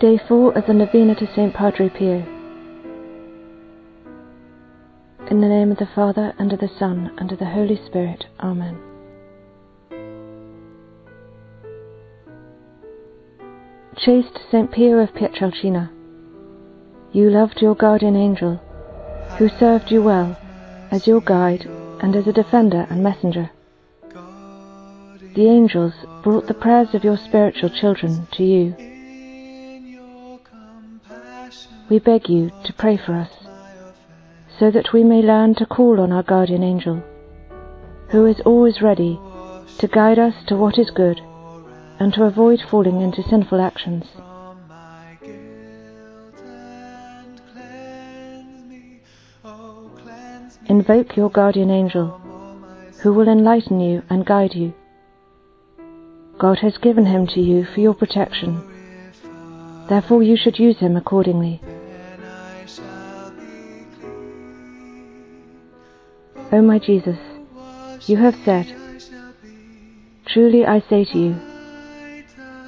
Day 4 of the Novena to St. Padre Pio. In the name of the Father, and of the Son, and of the Holy Spirit. Amen. Chaste St. Pio of Pietrelcina, you loved your guardian angel, who served you well as your guide and as a defender and messenger. The angels brought the prayers of your spiritual children to you. We beg you to pray for us, so that we may learn to call on our guardian angel, who is always ready to guide us to what is good and to avoid falling into sinful actions. Invoke your guardian angel, who will enlighten you and guide you. God has given him to you for your protection. Therefore, you should use him accordingly. O my Jesus, you have said, Truly I say to you,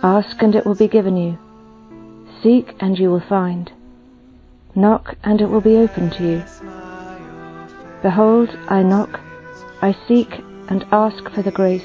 Ask and it will be given you. Seek and you will find. Knock and it will be opened to you. Behold, I knock, I seek and ask for the grace.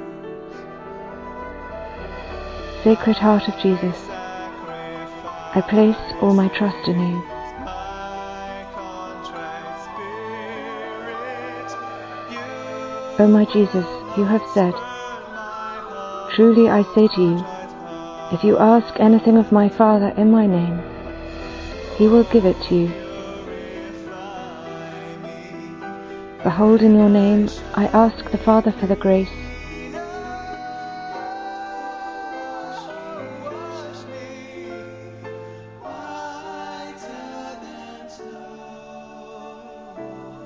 Sacred Heart of Jesus, I place all my trust in you. O my Jesus, you have said, Truly I say to you, if you ask anything of my Father in my name, he will give it to you. Behold, in your name I ask the Father for the grace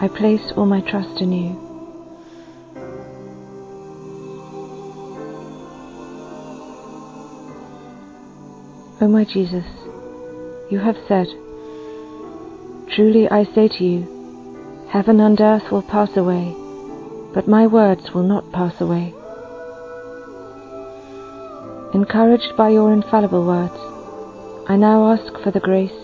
I place all my trust in you. O my Jesus, you have said, Truly I say to you, heaven and earth will pass away, but my words will not pass away. Encouraged by your infallible words, I now ask for the grace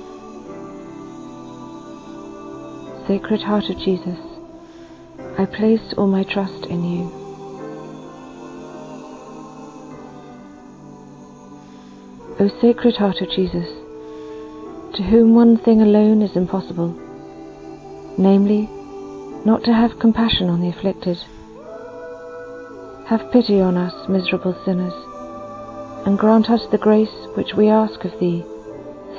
Sacred Heart of Jesus, I place all my trust in you. O Sacred Heart of Jesus, to whom one thing alone is impossible, namely, not to have compassion on the afflicted. Have pity on us, miserable sinners, and grant us the grace which we ask of Thee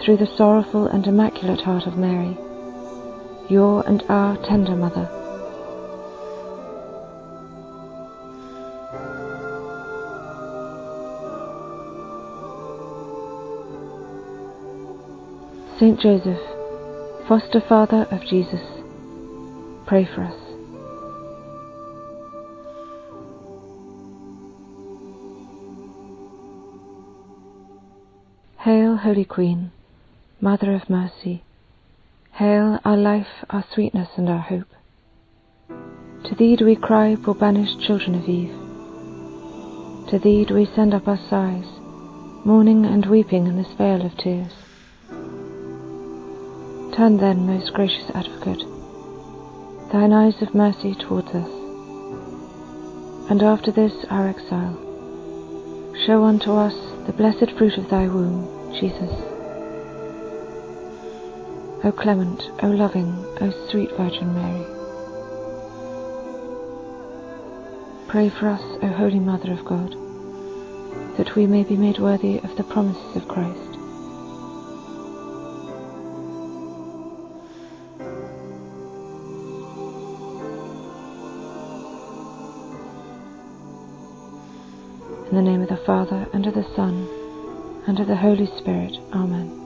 through the sorrowful and immaculate heart of Mary, your and our tender Mother. Saint Joseph, foster father of Jesus, pray for us. Hail, Holy Queen, Mother of Mercy. Hail, our life, our sweetness, and our hope. To thee do we cry, poor banished children of Eve. To thee do we send up our sighs, mourning and weeping in this vale of tears. Turn then, most gracious Advocate, thine eyes of mercy towards us, and after this our exile, show unto us the blessed fruit of thy womb, Jesus. O clement, O loving, O sweet Virgin Mary, pray for us, O Holy Mother of God, that we may be made worthy of the promises of Christ. In the name of the Father, and of the Son, and of the Holy Spirit. Amen.